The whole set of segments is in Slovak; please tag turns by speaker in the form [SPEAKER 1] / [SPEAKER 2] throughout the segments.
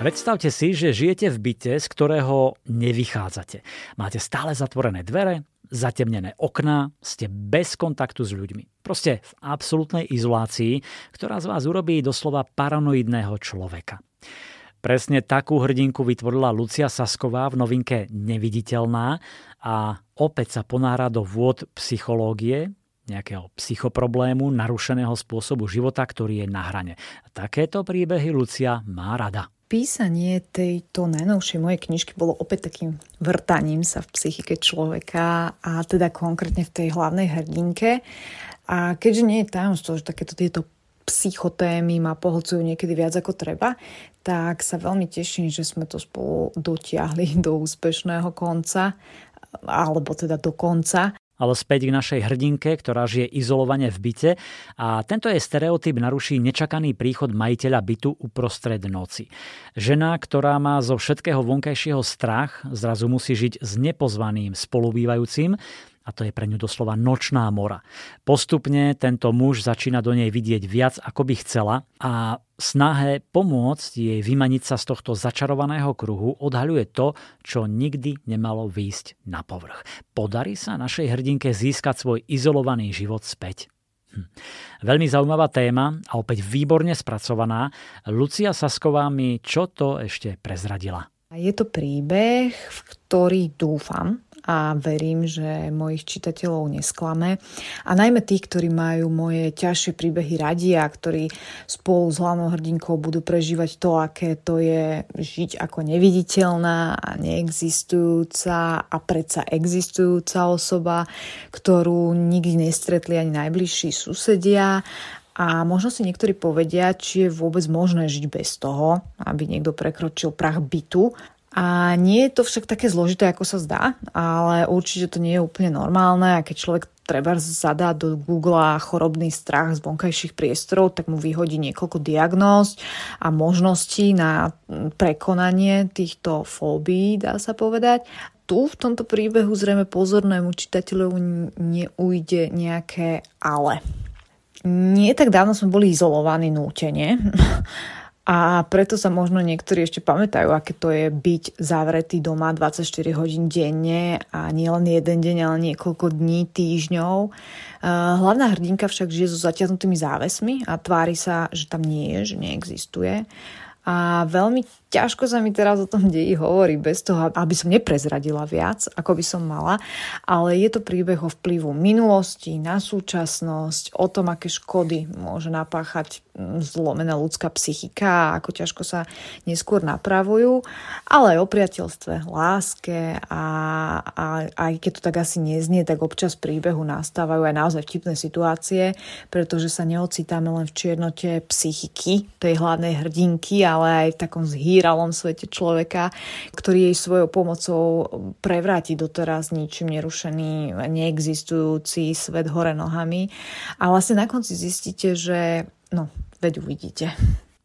[SPEAKER 1] Predstavte si, že žijete v byte, z ktorého nevychádzate. Máte stále zatvorené dvere, zatemnené okná, ste bez kontaktu s ľuďmi. Proste v absolútnej izolácii, ktorá z vás urobí doslova paranoidného človeka. Presne takú hrdinku vytvorila Lucia Sasková v novinke Neviditeľná a opäť sa ponára do vôd psychológie, nejakého psychoproblému, narušeného spôsobu života, ktorý je na hrane. Takéto príbehy Lucia má rada.
[SPEAKER 2] Písanie tejto najnovšej mojej knižky bolo opäť takým vrtaním sa v psychike človeka a teda konkrétne v tej hlavnej hrdinke. A keďže nie je tajomstvo, že takéto tieto psychotémy ma pohlcujú niekedy viac ako treba, tak sa veľmi teším, že sme to spolu dotiahli do úspešného konca, alebo teda do konca
[SPEAKER 1] ale späť k našej hrdinke, ktorá žije izolovane v byte a tento jej stereotyp naruší nečakaný príchod majiteľa bytu uprostred noci. Žena, ktorá má zo všetkého vonkajšieho strach, zrazu musí žiť s nepozvaným spolubývajúcim, a to je pre ňu doslova nočná mora. Postupne tento muž začína do nej vidieť viac, ako by chcela a snahe pomôcť jej vymaniť sa z tohto začarovaného kruhu odhaľuje to, čo nikdy nemalo výjsť na povrch. Podarí sa našej hrdinke získať svoj izolovaný život späť. Hm. Veľmi zaujímavá téma a opäť výborne spracovaná. Lucia Sasková mi čo to ešte prezradila.
[SPEAKER 2] Je to príbeh, v ktorý dúfam, a verím, že mojich čitateľov nesklame. A najmä tých, ktorí majú moje ťažšie príbehy radi a ktorí spolu s hlavnou hrdinkou budú prežívať to, aké to je žiť ako neviditeľná a neexistujúca a predsa existujúca osoba, ktorú nikdy nestretli ani najbližší susedia a možno si niektorí povedia, či je vôbec možné žiť bez toho, aby niekto prekročil prach bytu a nie je to však také zložité, ako sa zdá, ale určite to nie je úplne normálne a keď človek treba zadá do Google chorobný strach z vonkajších priestorov, tak mu vyhodí niekoľko diagnóz a možností na prekonanie týchto fóbií, dá sa povedať. Tu v tomto príbehu zrejme pozornému čitateľovu neujde nejaké ale. Nie tak dávno sme boli izolovaní nútene a preto sa možno niektorí ešte pamätajú, aké to je byť zavretý doma 24 hodín denne a nie len jeden deň, ale niekoľko dní, týždňov. Hlavná hrdinka však žije so zatiahnutými závesmi a tvári sa, že tam nie je, že neexistuje. A veľmi ťažko sa mi teraz o tom deji hovorí bez toho, aby som neprezradila viac, ako by som mala, ale je to príbeh o vplyvu minulosti na súčasnosť, o tom, aké škody môže napáchať mm, zlomená ľudská psychika a ako ťažko sa neskôr napravujú, ale aj o priateľstve, láske a, a aj keď to tak asi neznie, tak občas príbehu nastávajú aj naozaj vtipné situácie, pretože sa neocitáme len v čiernote psychiky tej hlavnej hrdinky, ale aj v takom zhýralom svete človeka, ktorý jej svojou pomocou prevráti doteraz ničím nerušený, neexistujúci svet hore nohami. A vlastne na konci zistíte, že no, veď uvidíte.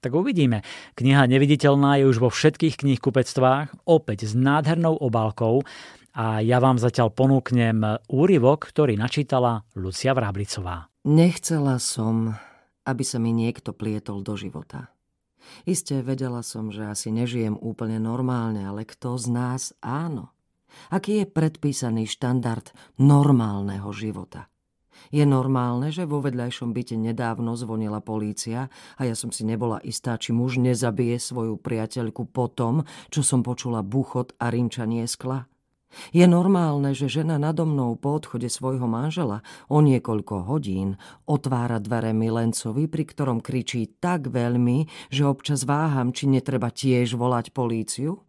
[SPEAKER 1] Tak uvidíme. Kniha Neviditeľná je už vo všetkých knihkupectvách, opäť s nádhernou obálkou a ja vám zatiaľ ponúknem úryvok, ktorý načítala Lucia Vráblicová.
[SPEAKER 3] Nechcela som, aby sa mi niekto plietol do života. Isté vedela som, že asi nežijem úplne normálne, ale kto z nás áno? Aký je predpísaný štandard normálneho života? Je normálne, že vo vedľajšom byte nedávno zvonila polícia a ja som si nebola istá, či muž nezabije svoju priateľku po čo som počula buchot a rinčanie skla? Je normálne, že žena nado mnou po odchode svojho manžela o niekoľko hodín otvára dvere milencovi, pri ktorom kričí tak veľmi, že občas váham, či netreba tiež volať políciu?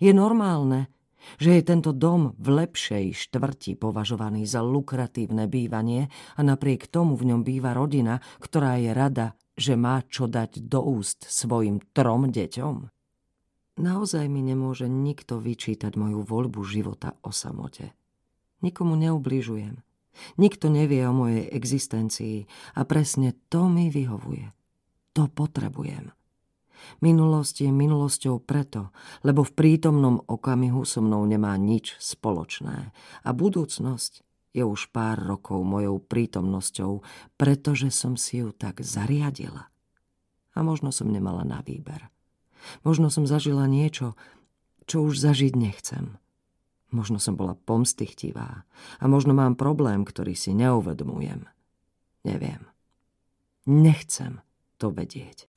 [SPEAKER 3] Je normálne, že je tento dom v lepšej štvrti považovaný za lukratívne bývanie a napriek tomu v ňom býva rodina, ktorá je rada, že má čo dať do úst svojim trom deťom? Naozaj mi nemôže nikto vyčítať moju voľbu života o samote. Nikomu neubližujem. Nikto nevie o mojej existencii a presne to mi vyhovuje. To potrebujem. Minulosť je minulosťou preto, lebo v prítomnom okamihu so mnou nemá nič spoločné a budúcnosť je už pár rokov mojou prítomnosťou, pretože som si ju tak zariadila. A možno som nemala na výber. Možno som zažila niečo, čo už zažiť nechcem. Možno som bola pomstychtivá a možno mám problém, ktorý si neuvedomujem. Neviem. Nechcem to vedieť.